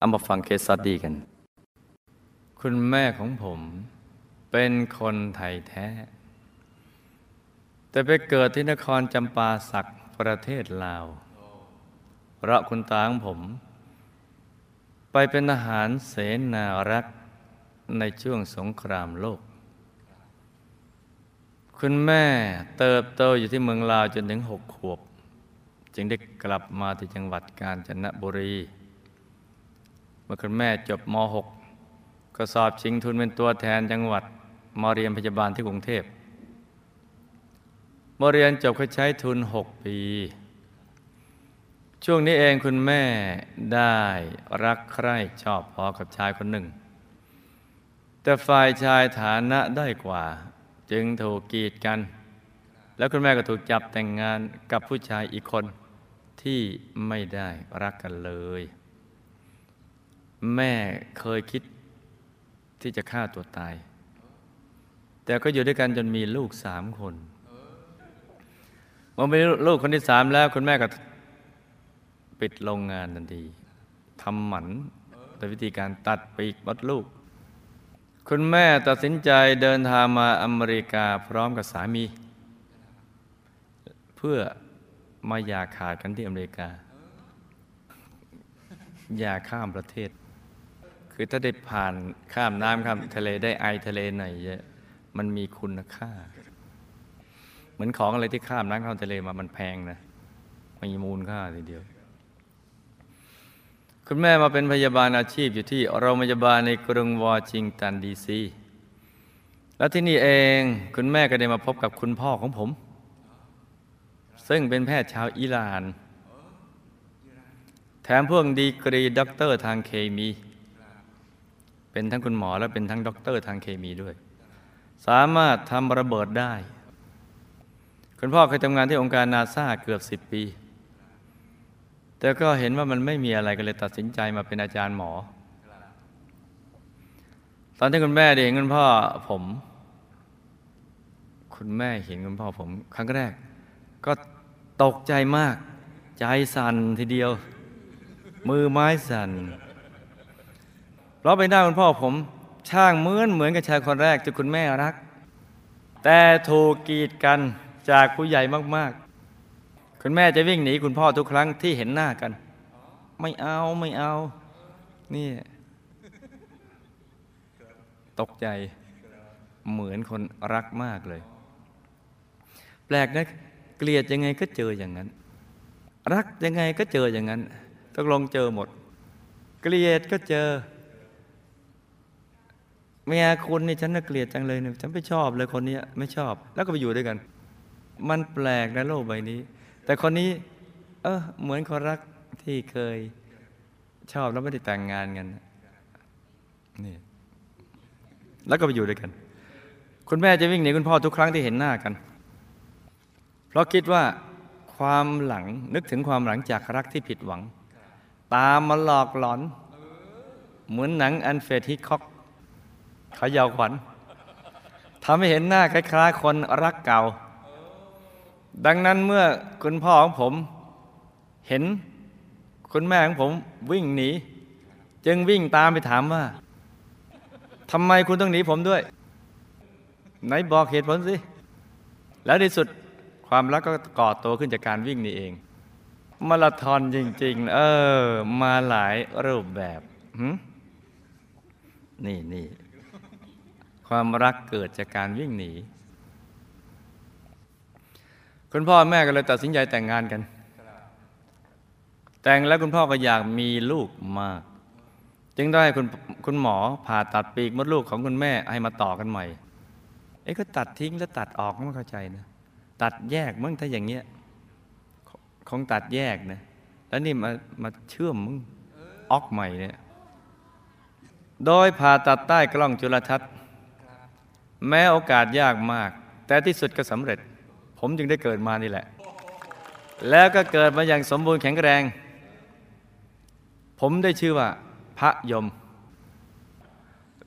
เอามาฟังเคสสตดีกัน คุณแม่ของผมเป็นคนไทยแท้ แต่ไปเกิดที่นครจำปาสักประเทศลาว เพราะคุณตาของผม ไปเป็นทหารเสนารักษ์ในช่วงสงครามโลก คุณแม่เติบโตอยู่ที่เมืองลาวจนถึงหกขวบ จึงได้กลับมาที่จังหวัดกาญจนบุรี มื่อคุณแม่จบม .6 ก็สอบชิงทุนเป็นตัวแทนจังหวัดมาเรียนพยาบาลที่กรุงเทพมาเรียนจบก็ใช้ทุน 6 ปี ช่วงนี้เองคุณแม่ได้รักใคร่ชอบพอกับชายคนหนึ่ง แต่ฝ่ายชายฐานะได้กว่า จึงถูกกีดกัน แล้วคุณแม่ก็ถูกจับแต่งงานกับผู้ชายอีกคนที่ไม่ได้รักกันเลย แม่เคยคิดที่จะฆ่าตัวตาย แต่ก็อยู่ด้วยกันจนมีลูกสามคนเมื่อมีลูกคนที่สามแล้ว คุณแม่ก็ปิดโรงงานทันทีทำหมันโดยวิธีการตัดปีกมดลูก คุณแม่ตัดสินใจเดินทางมาอเมริกาพร้อมกับสามี เพื่อมาอยาขาดกันที่อเมริกา อย่าข้ามประเทศ คือถ้าได้ผ่านข้ามน้ำข้ามทะเลได้ไอทะเลไหนเยอะมันมีคุณค่า เหมือนของอะไรที่ข้ามน้ำข้ามทะเลมามันแพงนะมีมูลค่าทีเดียว คุณแม่มาเป็นพยาบาลอาชีพอยู่ที่โรงพยาบาลในกรุงวอชิงตันดีซีแล้วที่นี่เองคุณแม่ก็ได้มาพบกับคุณพ่อของผม ซึ่งเป็นแพทย์ชาวอิหร่าน แถมพ่วงดีกรีด็อกเตอร์ทางเคมี เป็นทั้งคุณหมอและเป็นทั้งด็อกเตอร์ทางเคมีด้วย สามารถทำระเบิดได้ คุณพ่อเคยทำงานที่องค์การนาซาเกือบสิบปี แต่ก็เห็นว่ามันไม่มีอะไรก็เลยตัดสินใจมาเป็นอาจารย์หมอ ตอนที่คุณแม่ได้เห็นคุณพ่อผม คุณแม่เห็นคุณพ่อผม ครั้งแรก ก็ตกใจมาก ใจสั่นทีเดียว มือไม้สั่น ราไปหน้าคุณพ่อผม ช่างเหมือนเหมือนกับชายคนแรกที่คุณแม่รัก แต่ถูกกีดกันจากผู้ใหญ่มากๆ คุณแม่จะวิ่งหนีคุณพ่อทุกครั้งที่เห็นหน้ากัน ไม่เอาไม่เอา นี่ ตกใจเหมือนคนรักมากเลย แปลกนะเกลียดยังไงก็เจออย่างนั้น รักยังไงก็เจออย่างนั้นตกลงเจอหมด เกลียดก็เจอ เมียคุณนี่ฉันน่าเกลียดจังเลยเนี่ยฉันไม่ชอบเลยคนนี้ไม่ชอบ แล้วก็ไปอยู่ด้วยกัน มันแปลกนะโลกใบนี้ แต่คนนี้ เออเหมือนคนรักที่เคยชอบแล้วไม่ได้แต่งงานกันนี่แล้วก็ไปอยู่ด้วยกัน คุณแม่จะวิ่งหนีคุณพ่อทุกครั้งที่เห็นหน้ากัน เพราะคิดว่าความหลังนึกถึงความหลังจากรักที่ผิดหวัง ตามมาหลอกหลอน เหมือนหนังอันเฟรดฮิคอก ขายาวขวัญทำให้เห็นหน้าคล้ายๆคนรักเก่า ดังนั้นเมื่อคุณพ่อของผมเห็นคุณแม่ของผมวิ่งหนี จึงวิ่งตามไปถามว่าทำไมคุณต้องหนีผมด้วย ไหนบอกเหตุผลสิ แล้วในสุดความรักก็ก่อตัวขึ้นจากการวิ่งนี่เอง มาราธอนจริง ๆ เออ มาหลายรูปแบบนี่นี่ ความรักเกิดจากการวิ่งหนี คุณพ่อแม่ก็เลยตัดสินใจแต่งงานกัน แต่งแล้วคุณพ่อก็อยากมีลูกมาก จึงได้คุณคุณหมอผ่าตัดปีกมดลูกของคุณแม่ให้มาต่อกันใหม่ เอ้ก็ตัดทิ้งแล้วตัดออกไม่เข้าใจนะ ตัดแยกมึงถ้าอย่างเงี้ยคงตัดแยกนะ แล้วนี่มามาเชื่อมมึงออกใหม่เนี่ย โดยผ่าตัดใต้กล้องจุลทรรศน์ แม้โอกาสยากมาก แต่ที่สุดก็สำเร็จ ผมจึงได้เกิดมานี่แหละ แล้วก็เกิดมาอย่างสมบูรณ์แข็งแรง ผมได้ชื่อว่า พระยม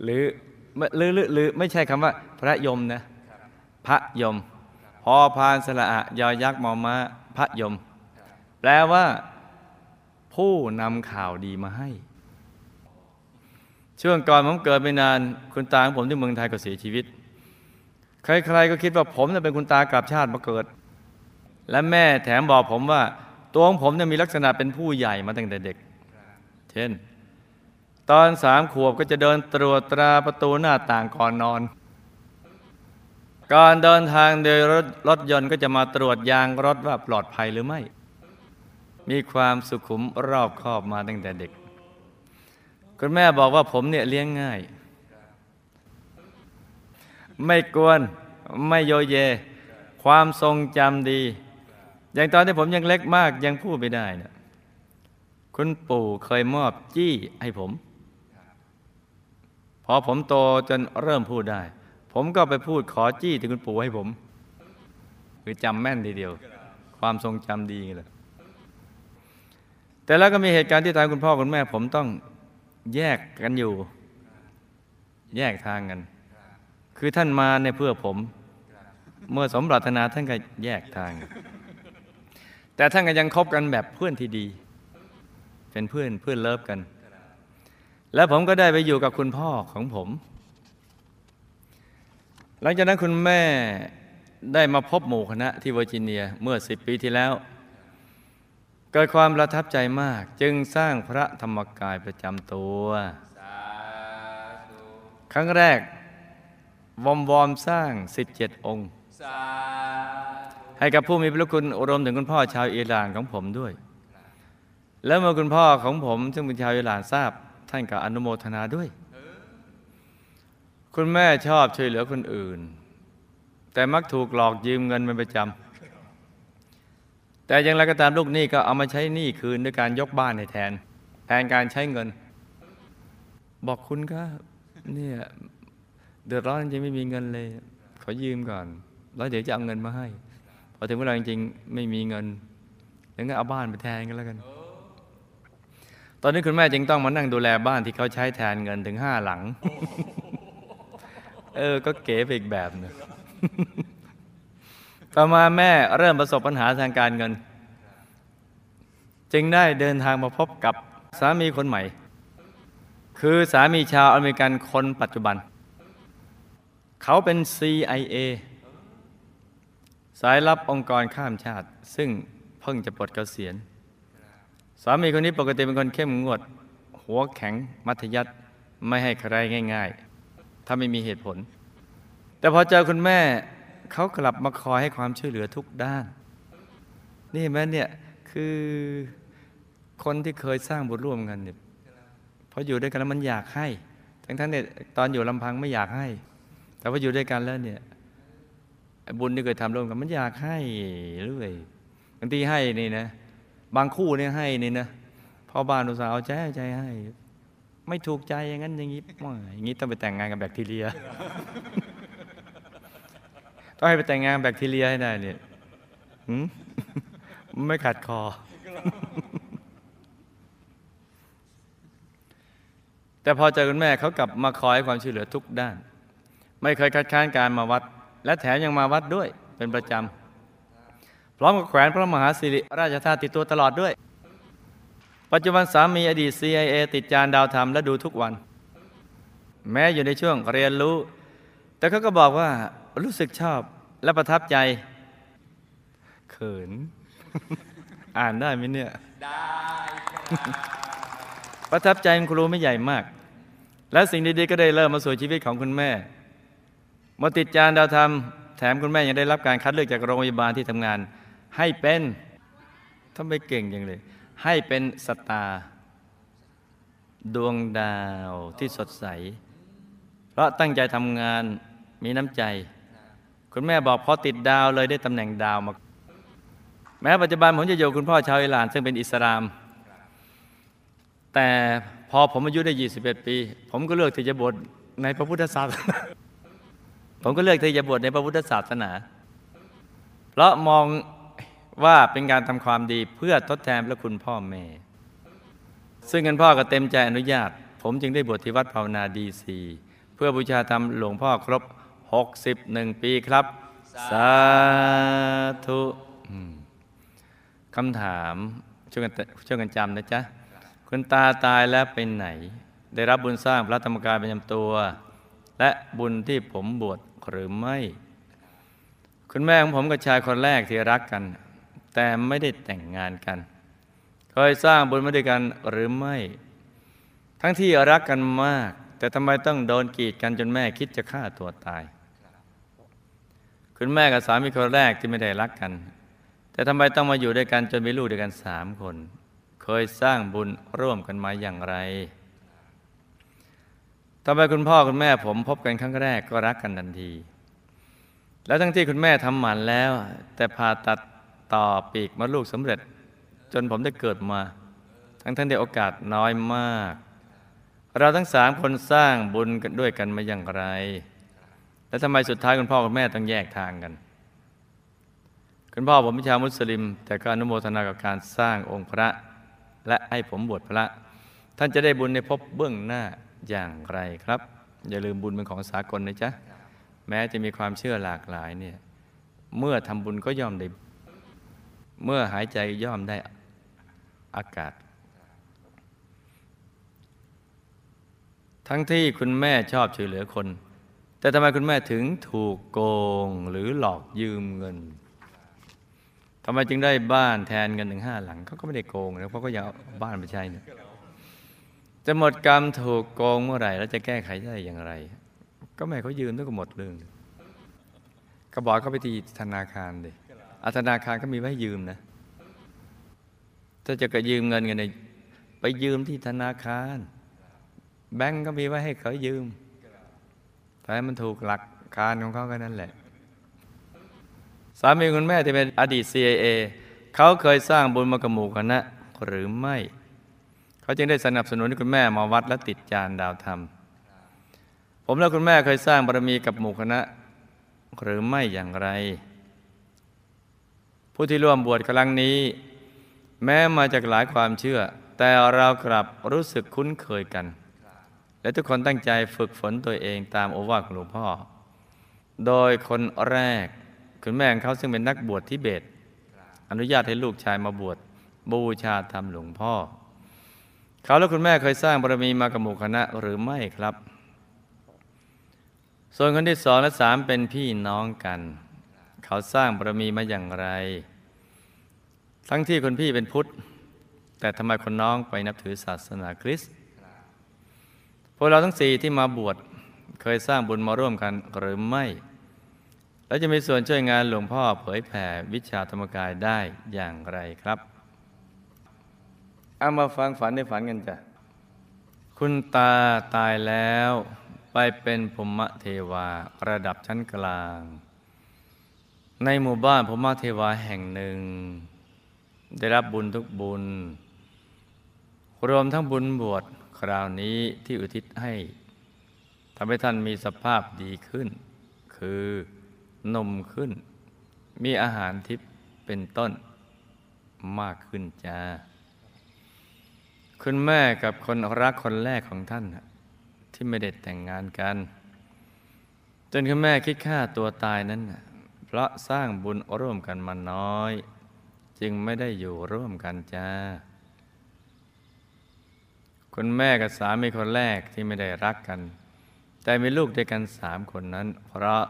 หรือหรือหรือหรือไม่ใช่คำว่า พระยมนะ พระยม พอพานสละอะยอยักษ์มอมาพระยม แปลว่า ผู้นำข่าวดีมาให้ช่วงก่อนผมเกิดไม่นาน คุณตาของผมที่เมืองไทยก็เสียชีวิต ใครๆก็คิดว่าผมจะเป็นคุณตากลับชาติมาเกิด และแม่แถมบอกผมว่า ตัวของผมเนี่ยมีลักษณะเป็นผู้ใหญ่มาตั้งแต่เด็ก เช่น ตอนสามขวบก็จะเดินตรวจตราประตูหน้าต่างก่อนนอน ก่อนเดินทางโดยรถรถยนต์ก็จะมาตรวจยางรถว่าปลอดภัยหรือไม่ มีความสุขุมรอบคอบมาตั้งแต่เด็ก คุณแม่บอกว่าผมเนี่ยเลี้ยงง่าย ไม่กวนไม่โยเย ความทรงจำดี อย่างตอนที่ผมยังเล็กมากยังพูดไม่ได้นะคุณปู่เคยมอบจี้ให้ผม พอผมโตจนเริ่มพูดได้ ผมก็ไปพูดขอจี้ที่คุณปู่ให้ผม คือจำแม่นทีเดียว ความทรงจำดีเลยแต่แล้วก็มีเหตุการณ์ที่ทางคุณพ่อคุณแม่ ผมต้องแยกกันอยู่ แยกทางกัน คือท่านมาในเพื่อผม เมื่อสมปรารถนาท่านก็แยกทาง แต่ท่านก็ยังคบกันแบบเพื่อนที่ดี เป็นเพื่อนเพื่อนเลิฟกัน แล้วผมก็ได้ไปอยู่กับคุณพ่อของผม หลังจากนั้นคุณแม่ได้มาพบหมู่คณะที่เวอร์จิเนียเมื่อสิบปีที่แล้ว เกิดความประทับใจมากจึงสร้างพระธรรมกายประจำตัว ครั้งแรก วอมวอมสร้าง 17 องค์ ให้กับผู้มีพระคุณรวมถึงคุณพ่อชาวอิหร่านของผมด้วย แล้วเมื่อคุณพ่อของผม ซึ่งเป็นชาวอิหร่านทราบ ท่านก็อนุโมทนาด้วย คุณแม่ชอบช่วยเหลือคนอื่น แต่มักถูกหลอกยืมเงินเป็นประจำแต่อย่างไรก็ตามลูกหนี้ก็เอามาใช้หนี้คืนด้วยการยกบ้านให้แทน แทนการใช้เงิน บอกคุณก็เนี่ย เดือดร้อนจริงไม่มีเงินเลย ขอยืมก่อน แล้วเดี๋ยวจะเอาเงินมาให้ พอถึงเวลาจริงไม่มีเงินงั้นก็เอาบ้านไปแทนกันแล้วกัน ตอนนี้คุณแม่จึงต้องมานั่งดูแลบ้านที่เขาใช้แทนเงินถึงห้าหลัง เออ ก็เก๋ไปอีกแบบนึงต่อมาแม่เริ่มประสบปัญหาทางการเงิน จึงได้เดินทางมาพบกับสามีคนใหม่ คือสามีชาวอเมริกันคนปัจจุบัน เขาเป็น CIA สายลับองค์กรข้ามชาติ ซึ่งเพิ่งจะปลดเกษียณ สามีคนนี้ปกติเป็นคนเข้มงวด หัวแข็งมัธยัติไม่ให้ใครง่าย ๆ ถ้าไม่มีเหตุผล แต่พอเจอคุณแม่เขากลับมาคอยให้ความช่วยเหลือทุกด้าน นี่เห็นไหมเนี่ยคือคนที่เคยสร้างบุญร่วมกันเนี่ยพออยู่ด้วยกันแล้วมันอยากให้ ทั้งท่านเนี่ยตอนอยู่ลำพังไม่อยากให้ แต่พออยู่ด้วยกันแล้วเนี่ยบุญที่เคยทำร่วมกัน มันอยากให้เรื่อยบางทีให้นี่นะ บางคู่เนี่ยให้นี่นะพ่อบ้านอุตส่าห์เอาใจเอาใจให้ ไม่ถูกใจอย่างนั้นอย่างนี้อย่างนี้ต้องไปแต่งงานกับแบคทีเรียต้องให้ไปแต่งงานแบคทีเรียให้ได้เนี่ยไม่ขัดคอ แต่พอเจอคุณแม่เขากลับมาคอยให้ความช่วยเหลือทุกด้าน ไม่เคยคัดค้านการมาวัด และแถมยังมาวัดด้วยเป็นประจำ พร้อมกับแขวนพระมหาสิริราชธาตุติดตัวตลอดด้วย ปัจจุบันสามีอดีต CIA ติดจานดาวธรรมและดูทุกวัน แม้อยู่ในช่วงเรียนรู้ แต่เขาก็บอกว่ารู้สึกชอบและประทับใจ เขิน อ่านได้ไหมเนี่ย ได้ประทับใจคุณครูไม่ใหญ่มาก และสิ่งดีๆก็ได้เริ่มมาสู่ชีวิตของคุณแม่ มาติดจานดาวธรรมแถมคุณแม่ยังได้รับการคัดเลือกจากโรงพยาบาลที่ทำงาน ให้เป็นทำไมเก่งอย่างเลย ให้เป็นสตาร์ดวงดาวที่สดใส เพราะตั้งใจทำงานมีน้ำใจ คุณแม่บอกพอติดดาวเลยได้ตำแหน่งดาวมาแม้ปัจจุบันผมจะอยู่คุณพ่อชาวอิหร่าน ซึ่งเป็นอิสลาม แต่พอผมอายุได้ 21 ปี ผมก็เลือกที่จะบวชในพระพุทธศาสนา ผมก็เลือกที่จะบวชในพระพุทธศาสนา เพราะมองว่าเป็นการทำความดีเพื่อทดแทนพระคุณพ่อแม่ ซึ่งกันพ่อก็เต็มใจอนุญาต ผมจึงได้บวชที่วัดภาวนาดีซีเพื่อบูชาธรรมหลวงพ่อครบ 61 ปีครับ สาธุคำถามช่วยกันช่วยกันจำนะจ๊ะ คุณตาตายแล้วไปไหน ได้รับบุญสร้างพระธรรมกายเประจำตัว และบุญที่ผมบวช หรือไม่ คุณแม่ของผมกับชายคนแรกที่รักกัน แต่ไม่ได้แต่งงานกัน เคยสร้างบุญมาด้วยกันหรือไม่ ทั้งที่รักกันมาก แต่ทำไมต้องโดนกีดกันจนแม่คิดจะฆ่าตัวตาย คุณแม่กับสามีคนแรกที่ไม่ได้รักกัน แต่ทำไมต้องมาอยู่ด้วยกันจนมีลูกด้วยกันสามคน เคยสร้างบุญร่วมกันมาอย่างไร ทำไมคุณพ่อคุณแม่ผมพบกันครั้งแรกก็รักกันทันที แล้วทั้งที่คุณแม่ทำหมันแล้ว แต่ผ่าตัดต่อปีกมดลูกสำเร็จ จนผมได้เกิดมา ทั้งท่านได้โอกาสน้อยมาก เราทั้งสามคนสร้างบุญกันด้วยกันมาอย่างไร แล้วทำไมสุดท้ายคุณพ่อคุณแม่ต้องแยกทางกัน คุณพ่อผมเป็นชาวมุสลิม แต่ก็อนุโมทนากับการสร้างองค์พระ และให้ผมบวชพระ ท่านจะได้บุญในภพเบื้องหน้า อย่างไรครับ อย่าลืมบุญเป็นของสากลนะจ๊ะ แม้จะมีความเชื่อหลากหลายเนี่ยเมื่อทำบุญก็ย่อมได้ เมื่อหายใจย่อมได้อากาศ ทั้งที่คุณแม่ชอบช่วยเหลือคน แต่ทำไมคุณแม่ถึงถูกโกงหรือหลอกยืมเงินทำไมจึงได้บ้านแทนเงินถึงห้าหลังเขาก็ไม่ได้โกงนะเพราะก็อยากเอาบ้านไปใช้เนี่ย จะหมดกรรมถูกโกงเมื่อไหร่ แล้วจะแก้ไขได้อย่างไร ก็แม่เขายืมต้องก็หมดเรื่องก็บอกเขาไปที่ธนาคารเลยอาธนาคารก็มีไว้ยืมนะ ถ้าจะกระยืมเงินกันเนี่ยไปยืมที่ธนาคาร แบงก์ก็มีไว้ให้เขายืม แต่มันถูกหลักการของเขาก็นั่นแหละ สามีคุณแม่ที่เป็นอดีต CIA เขาเคยสร้างบุญมากระหมู่คณะหรือไม่ เขาจึงได้สนับสนุนให้คุณแม่มาวัดและติดจานดาวธรรม ผมและคุณแม่เคยสร้างบารมีกับหมู่คณะ หรือไม่อย่างไร ผู้ที่ร่วมบวชครั้งนี้ แม้มาจากหลายความเชื่อ แต่เรากลับรู้สึกคุ้นเคยกัน และทุกคนตั้งใจฝึกฝนตัวเองตามโอวาทของหลวงพ่อ โดยคนแรกคุณแม่ของเขาซึ่งเป็นนักบวชทิเบต อนุญาตให้ลูกชายมาบวชบูชาธรรมหลวงพ่อ เขาและคุณแม่เคยสร้างบารมีมากับหมู่คณะหรือไม่ครับ ส่วนคนที่สองและสามเป็นพี่น้องกัน เขาสร้างบารมีมาอย่างไร ทั้งที่คนพี่เป็นพุทธ แต่ทำไมคนน้องไปนับถือศาสนาคริสต์พวกเราทั้งสี่ที่มาบวชเคยสร้างบุญมาร่วมกันหรือไม่ แล้วจะมีส่วนช่วยงานหลวงพ่อเผยแผ่วิชาธรรมกายได้อย่างไรครับ เอามาฟังฝันในฝันกันจ้ะ คุณตาตายแล้วไปเป็นพรหมเทวาระดับชั้นกลาง ในหมู่บ้านพรหมเทวาแห่งหนึ่ง ได้รับบุญทุกบุญ รวมทั้งบุญบวชคราวนี้ที่อุทิศให้ทำให้ท่านมีสภาพดีขึ้น คือนมขึ้น มีอาหารทิพย์เป็นต้นมากขึ้นจ้า คุณแม่กับคนรักคนแรกของท่าน ที่ไม่ได้แต่งงานกัน จนคุณแม่คิดฆ่าตัวตายนั้น เพราะสร้างบุญร่วมกันมาน้อย จึงไม่ได้อยู่ร่วมกันจ้าคุณแม่กับสามีคนแรกที่ไม่ได้รักกัน แต่มีลูกด้วยกันสามคนนั้น เพราะ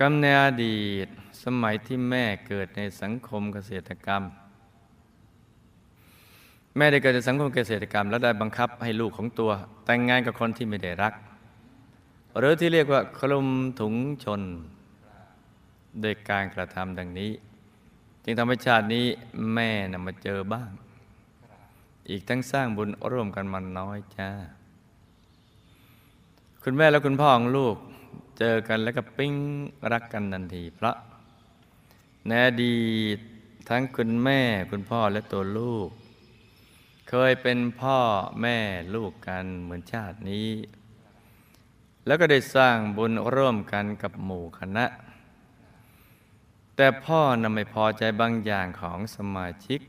กำเนิดอดีตสมัยที่แม่เกิดในสังคมเกษตรกรรม แม่ได้เกิดในสังคมเกษตรกรรม และได้บังคับให้ลูกของตัว แต่งงานกับคนที่ไม่ได้รัก หรือที่เรียกว่าคลุมถุงชน โดยการกระทำดังนี้ จึงทำให้ชาตินี้แม่นำมาเจอบ้าง อีกทั้งสร้างบุญร่วมกันมันน้อยจ้า คุณแม่และคุณพ่อของลูกเจอกันแล้วก็ปิ้งรักกันทันทีเพราะในดีทั้งคุณแม่คุณพ่อและตัวลูก เคยเป็นพ่อแม่ลูกกันเหมือนชาตินี้ แล้วก็ได้สร้างบุญร่วมกันกับหมู่คณะ แต่พ่อนำไม่พอใจบางอย่างของสมาชิก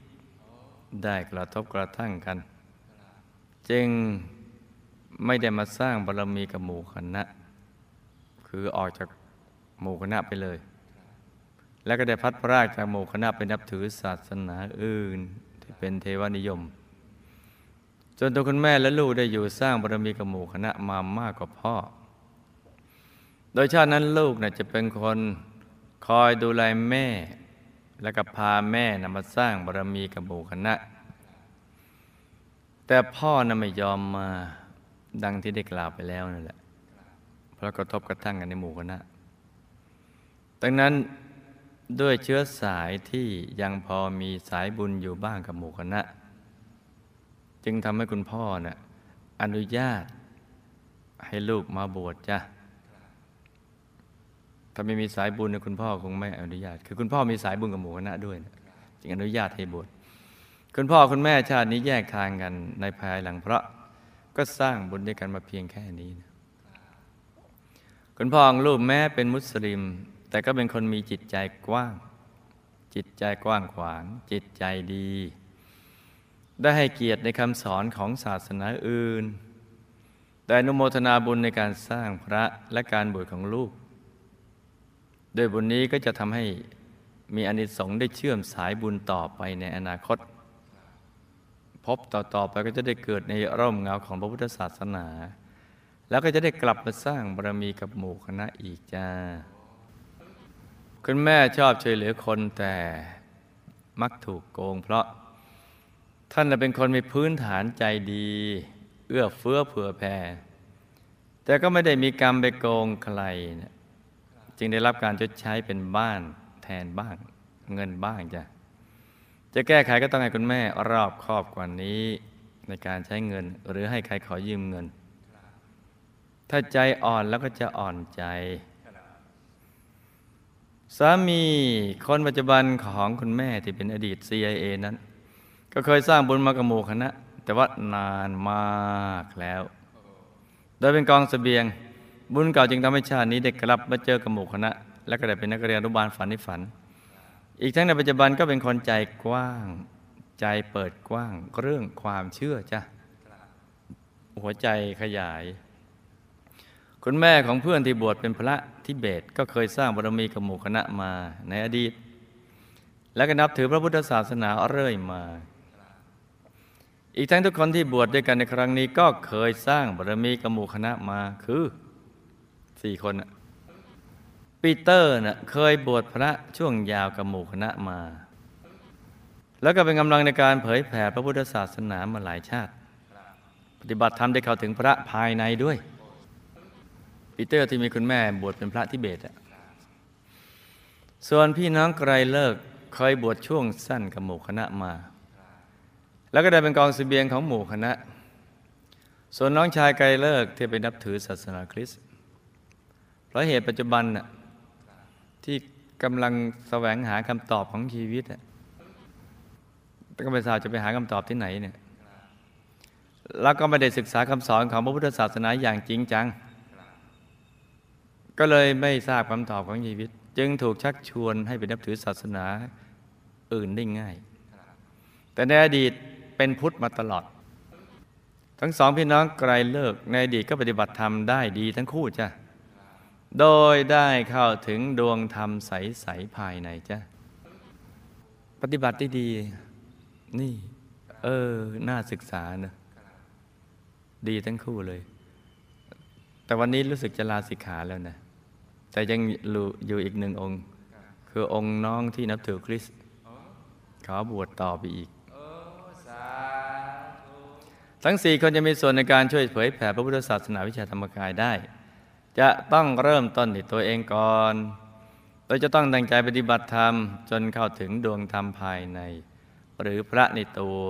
ได้กระทบกระทั่งกัน จึงไม่ได้มาสร้างบารมีกับหมู่คณะ คือออกจากหมู่คณะไปเลย แล้วก็ได้พัดพรากจากหมู่คณะไปนับถือศาสนาอื่น ที่เป็นเทวนิยม จนตัวคุณแม่และลูกได้อยู่สร้างบารมีกับหมู่คณะมามากกว่าพ่อ โดยชาตินั้นลูกน่จะเป็นคนคอยดูแลแม่ และก็พาแม่นะมาสร้างบารมีกับหมู่คณะ แต่พ่อน่ะไม่ยอมมาดังที่ได้กล่าวไปแล้วนั่นแหละเพราะกระทบกระทั่งกันในหมู่คณะดังนั้นด้วยเชื้อสายที่ยังพอมีสายบุญอยู่บ้างกับหมู่คณะ จึงทำให้คุณพ่อนะ่ะอนุญาตให้ลูกมาบวชจ้ะถ้าไม่มีสายบุญนะคุณพ่อคงไม่อนุญาต คือคุณพ่อมีสายบุญกับหมู่คณะด้วยนะจึงอนุญาตให้บวชคุณพ่อคุณแม่ชาตินี้แยกทางกันในภายหลังเพราะก็สร้างบุญด้วยกันมาเพียงแค่นี้นะคุณพ่อของลูกแม้เป็นมุสลิม แต่ก็เป็นคนมีจิตใจกว้าง จิตใจกว้างขวาง จิตใจดี ได้ให้เกียรติในคำสอนของศาสนาอื่นแต่อนุโมทนาบุญในการสร้างพระและการบวชของลูก โดยบุญนี้ก็จะทำให้มีอนิสงส์ได้เชื่อมสายบุญต่อไปในอนาคต พบต่อๆไปก็จะได้เกิดในร่มเงาของพระพุทธศาสนา แล้วก็จะได้กลับมาสร้างบารมีกับหมู่คณะอีกจ้า คุณแม่ชอบช่วยเหลือคนแต่มักถูกโกงเพราะ ท่านเป็นคนมีพื้นฐานใจดี เอื้อเฟื้อเผื่อแผ่แต่ก็ไม่ได้มีกรรมไปโกงใครนะจึงได้รับการชดใช้เป็นบ้านแทนบ้างเงินบ้างจ้ะจะแก้ไขก็ต้องให้คุณแม่รอบครอบกว่านี้ในการใช้เงิน หรือให้ใครขอยืมเงิน ถ้าใจอ่อนแล้วก็จะอ่อนใจ สามีคนปัจจุบันของคุณแม่ที่เป็นอดีต CIA นั้น ก็เคยสร้างบุญมากระหมู่คณะ แต่ว่านานมากแล้ว โดยเป็นกองสเสบียง บุญเก่าจึงทำให้ชาตินี้ได้กลับมาเจอกับหมู่คณะ และก็ได้เป็นนักเรียนอนุบาลฝันในฝัน อีกทั้งในปัจจุบันก็เป็นคนใจกว้างใจเปิดกว้างเรื่องความเชื่อจ้ะหัวใจขยาย คุณแม่ของเพื่อนที่บวชเป็นพระทิเบตก็เคยสร้างบารมีกับหมู่คณะมาในอดีต และก็นับถือพระพุทธศาสนาเรื่อยมา อีกทั้งทุกคนที่บวชดด้วยกันในครั้งนี้ก็เคยสร้างบารมีกับหมู่คณะมาคือสี่คนน่ะปีเตอร์น่ะเคยบวชพระช่วงยาวกับหมู่คณะมา แล้วก็เป็นกำลังในการเผยแผ่พระพุทธศาสนามาหลายชาติ ปฏิบัติธรรมได้เข้าถึงพระภายในด้วยปีเตอร์ที่มีคุณแม่บวชเป็นพระทิเบตอะส่วนพี่น้องไกรเลิกเคยบวชช่วงสั้นกับหมู่คณะมา แล้วก็ได้เป็นกองเสบียงของหมู่คณะ ส่วนน้องชายไกรเลิกที่ไปนับถือศาสนาคริสต์เพราะเหตุปัจจุบันน่ะที่กำลังแสวงหาคำตอบของชีวิตอะแต่ก็ไม่ทราบจะไปหาคำตอบที่ไหนเนี่ยแล้วก็ไม่ได้ศึกษาคำสอนของพระพุทธศาสนาอย่างจริงจัง ก็เลยไม่ทราบคำตอบของชีวิต จึงถูกชักชวนให้ไปนับถือศาสนาอื่นได้ง่าย แต่ในอดีต เป็นพุทธมาตลอด ทั้งสองพี่น้องไกลเลิกในอดีตก็ปฏิบัติธรรมได้ดีทั้งคู่จ้ะ โดยได้เข้าถึงดวงธรรมใสๆภายในจ้ะ ปฏิบัติได้ดี นี่ เออ น่าศึกษานะ ดีทั้งคู่เลย แต่วันนี้รู้สึกจะลาสิกขาแล้วนะ แต่ยังอยู่อีกหนึ่งองค์ คือองค์น้องที่นับถือคริสต์ขอบวชต่อไปอีก ทั้งสี่คนจะมีส่วนในการช่วยเผยแผ่พระพุทธศาสนาวิชาธรรมกายได้ จะต้องเริ่มต้นที่ตัวเองก่อน โดยจะต้องตั้งใจปฏิบัติธรรม จนเข้าถึงดวงธรรมภายใน หรือพระในตัว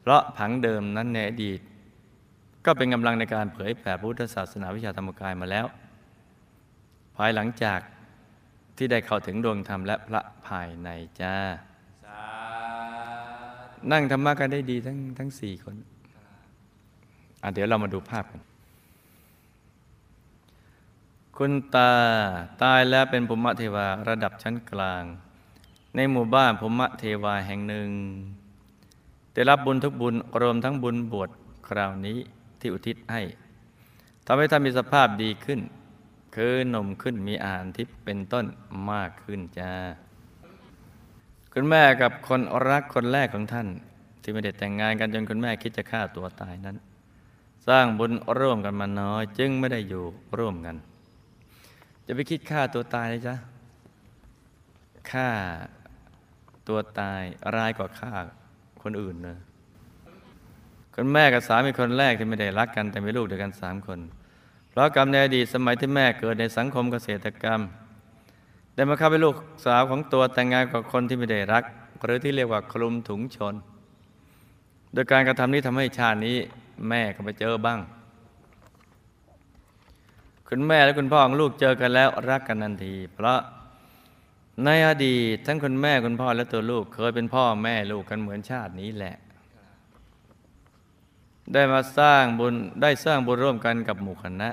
เพราะผังเดิมนั้นในอดีต ก็เป็นกำลังในการเผยแผ่พุทธศาสนาวิชาธรรมกายมาแล้ว ภายหลังจากที่ได้เข้าถึงดวงธรรมและพระภายในจ้านั่งธรรมะกันได้ดีทั้งทั้งสี่คน เดี๋ยวเรามาดูภาพกัน คุณตาตายแล้วเป็นภูมิเทวาระดับชั้นกลาง ในหมู่บ้านภูมิเทวาแห่งหนึ่ง ได้รับบุญทุกบุญรวมทั้งบุญบวชคราวนี้ที่อุทิศให้ทำให้ท่านมีสภาพดีขึ้น คือหนุ่มขึ้นมีอาหารทิพย์เป็นต้นมากขึ้นจ้าคุณแม่กับคนรักคนแรกของท่าน ที่ไม่ได้แต่งงานกันจนคุณแม่คิดจะฆ่าตัวตายนั้น สร้างบุญร่วมกันมาน้อย จึงไม่ได้อยู่ร่วมกัน จะไปคิดฆ่าตัวตายเลยจ้ะฆ่าตัวตายร้ายกว่าฆ่าคนอื่นนะคุณแม่กับสามีคนแรกที่ไม่ได้รักกันแต่มีลูกเด้วกันสามคน เพราะกรรมในอดีตสมัยที่แม่เกิดในสังคมเกษตรกรรม ได้มาเข้าเป็นลูกสาวของตัวแต่งงานกับคนที่ไม่ได้รัก หรือที่เรียกว่าคลุมถุงชน โดยการกระทำนี้ทำให้ชาตินี้ แม่ก็ไปเจอบ้าง คุณแม่และคุณพ่อของลูกเจอกันแล้วรักกันทันที เพราะในอดีตทั้งคุณแม่คุณพ่อและตัวลูก เคยเป็นพ่อแม่ลูกกันเหมือนชาตินี้แหละ ได้มาสร้างบุญได้สร้างบุญร่วมกันกับหมู่คณะ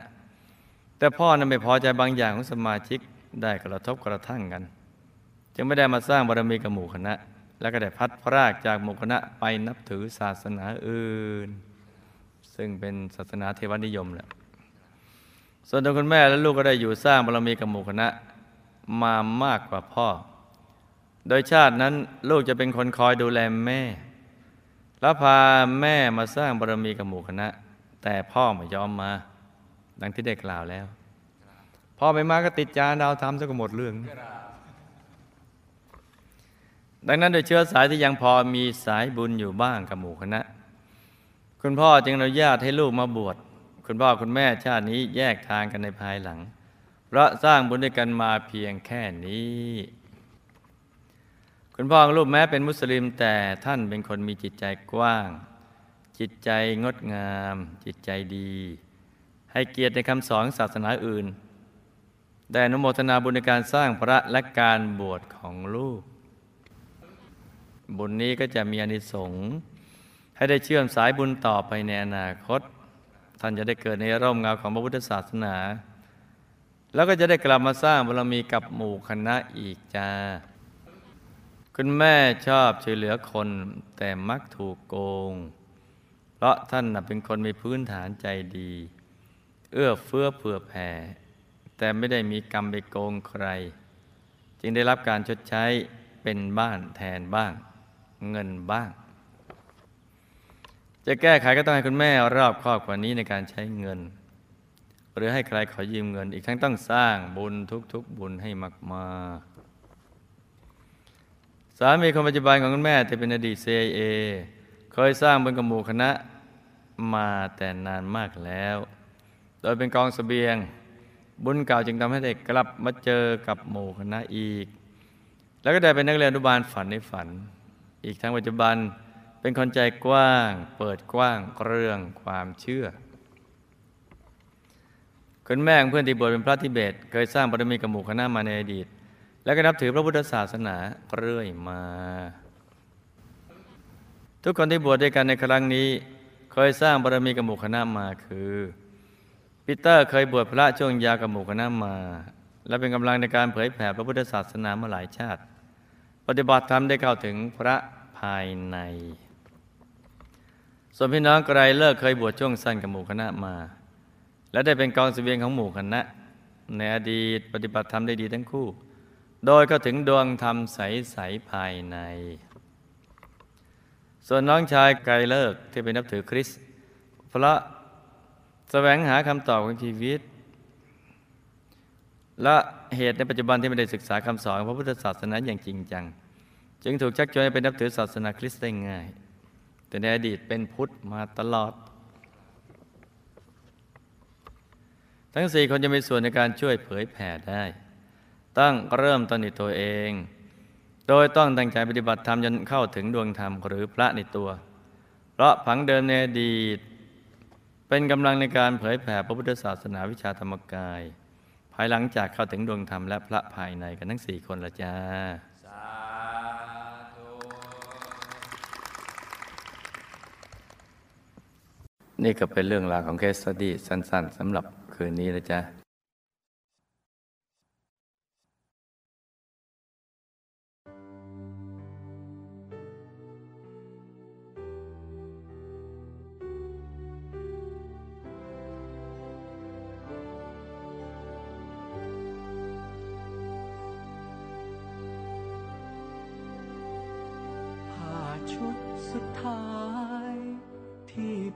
แต่พ่อนั้นไม่พอใจบางอย่างของสมาชิกได้กระทบกระทั่งกัน จึงไม่ได้มาสร้างบารมีกับหมู่คณะ แล้วก็ได้พัดพรากจากหมู่คณะไปนับถือศาสนาอื่น ซึ่งเป็นศาสนาเทวนิยมแหละส่วนตัวคุณแม่และลูกก็ได้อยู่สร้างบารมีกับหมู่คณะมามากกว่าพ่อ โดยชาตินั้นลูกจะเป็นคนคอยดูแลแม่ แล้วพาแม่มาสร้างบารมีกับหมู่คณะ แต่พ่อไม่ยอมมา ดังที่ได้กล่าวแล้ว พ่อไม่มาก็ติดจานดาวทำซะก็หมดเรื่อง ดังนั้นโดยเชื้อสายที่ยังพอมีสายบุญอยู่บ้างกับหมู่คณะ คุณพ่อจึงอนุญาตให้ลูกมาบวช คุณพ่อคุณแม่ชาตินี้แยกทางกันในภายหลัง เพราะสร้างบุญด้วยกันมาเพียงแค่นี้ คุณพ่อลูกแม้เป็นมุสลิมแต่ท่านเป็นคนมีจิตใจกว้าง จิตใจงดงาม จิตใจดี ให้เกียรติในคำสอนศาสนาอื่น ได้นุโมทนาบุญในการสร้างพระและการบวชของลูก บุญนี้ก็จะมีอนิสงส์ ให้ได้เชื่อมสายบุญต่อไปในอนาคต ท่านจะได้เกิดในร่มเงาของพระพุทธศาสนา แล้วก็จะได้กลับมาสร้างบารมีกับหมู่คณะอีกจ้าคุณแม่ชอบช่วยเหลือคนแต่มักถูกโกง เพราะท่านเป็นคนมีพื้นฐานใจดี เอื้อเฟื้อเผื่อแผ่ แต่ไม่ได้มีกรรมไปโกงใคร จึงได้รับการชดใช้เป็นบ้านแทนบ้าง เงินบ้าง จะแก้ไขก็ต้องให้คุณแม่รอบครอบกว่านี้ในการใช้เงิน หรือให้ใครขอยืมเงิน อีกทั้งต้องสร้างบุญทุกๆ บุญให้มากๆ สามีคนปัจจุบันของคุณแม่ที่เป็นอดีตเซเอเคยสร้างบุญกับหมู่คณะมาแต่นานมากแล้ว โดยเป็นกองสเสบียง บุญเก่าจึงทำให้เด็กกลับมาเจอกับหมู่คณะอีก แล้วก็ได้เป็นนักเรียนอนุบาลฝันในฝัน อีกทั้งปัจจุบัน เป็นคนใจกว้าง เปิดกว้างเรื่องความเชื่อ คุณแม่ของเพื่อนที่บวชเป็นพระทิเบต เคยสร้างบารมีกับหมู่คณะมาในอดีต แล้วก็นับถือพระพุทธศาสนาเรื่อยมา ทุกคนที่บวชด้วยกันในครั้งนี้ เคยสร้างบารมีกับหมู่คณะมาคือปีเตอร์เคยบวชพระช่วงยากับหมู่คณะมา และเป็นกำลังในการเผยแผ่พระพุทธศาสนามาหลายชาติ ปฏิบัติธรรมได้เข้าถึงพระภายใน ส่วนพี่น้องไกรเลิกเคยบวชช่วงสั้นกับหมู่คณะมา และได้เป็นกองสเสบียงของหมู่คณะ ในอดีตปฏิบัติธรรมได้ดีทั้งคู่ โดยก็ถึงดวงธรรมใสๆภายใน ส่วนน้องชายไกลเลิกที่เป็นนับถือคริสต์เพราะแสวงหาคำตอบของชีวิต และเหตุในปัจจุบันที่ไม่ได้ศึกษาคำสอนของพระพุทธศาสนาอย่างจริงจัง จึงถูกชักชวนให้เป็นนับถือศาสนาคริสต์ได้ง่าย แต่ในอดีตเป็นพุทธมาตลอด ทั้งสี่คนจะมีส่วนในการช่วยเผยแผ่ได้ ตั้งเริ่มต้นในตัวเอง โดยต้องตั้งใจปฏิบัติธรรมจนเข้าถึงดวงธรรมหรือพระในตัว เพราะผังเดิมในอดีต เป็นกำลังในการเผยแผ่พระพุทธศาสนาวิชาธรรมกาย ภายหลังจากเข้าถึงดวงธรรมและพระภายในกันทั้งสี่คนละจ้า นี่ก็เป็นเรื่องราวของเคสสตี้สั้น ๆสำหรับคืนนี้นะจ๊ะ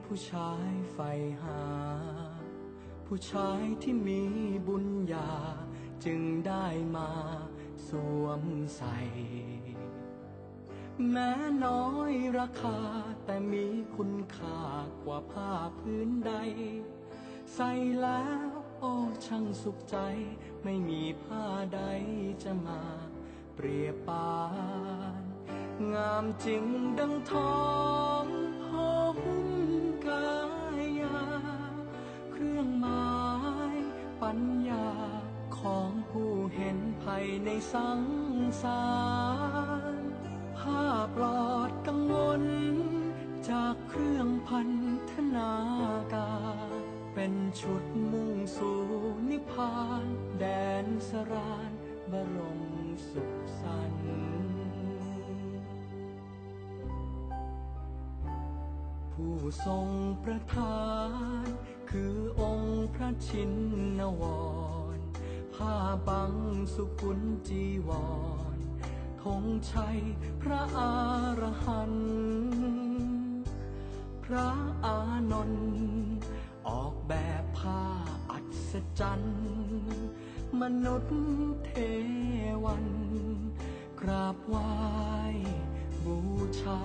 ผู้ชายใฝ่หา ผู้ชายที่มีบุญญาจึงได้มาสวมใส่แม้น้อยราคาแต่มีคุณค่ากว่าผ้าพื้นใด ใส่แล้วโอ้ช่างสุขใจ ไม่มีผ้าใดจะมาเปรียบปาน งามจริงดังทอง ในสังสารผ้าปลอดกังวล จากเครื่องพันธนาการเป็นชุดมุ่งสู่นิพพาน แดนสรานบรมสุขสันต์ผู้ทรงประทาน คือองค์พระชินนวร ผ้าบังสุกุลจีวรธงชัยพระอรหันต์พระอานนท์ออกแบบผ้าอัศจรรย์มนุษย์เทวัน กราบไหว้บูชา